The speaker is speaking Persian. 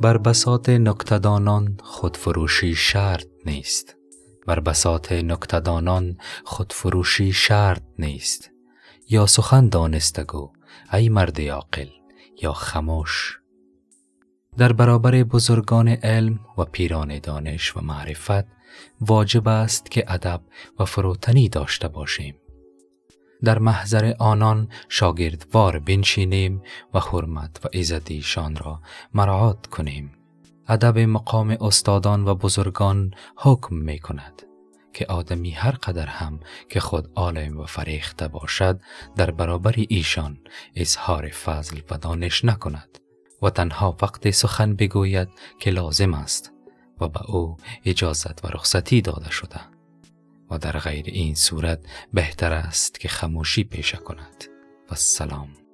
بر بساط نکتدانان خودفروشی شرط نیست. بر بساط نکتدانان خودفروشی شرط نیست. یا سخن دانستگو ای مرد عاقل یا خموش. در برابر بزرگان علم و پیران دانش و معرفت واجب است که ادب و فروتنی داشته باشیم. در محضر آنان شاگردوار بنشینیم و حرمت و عزتیشان را مراعات کنیم. ادب مقام استادان و بزرگان حکم می کند که آدمی هر قدر هم که خود عالم و فریخته باشد در برابر ایشان اظهار فضل و دانش نکند و تنها وقت سخن بگوید که لازم است و به او اجازت و رخصتی داده شده. و در غیر این صورت بهتر است که خموشی پیشه کند. و سلام.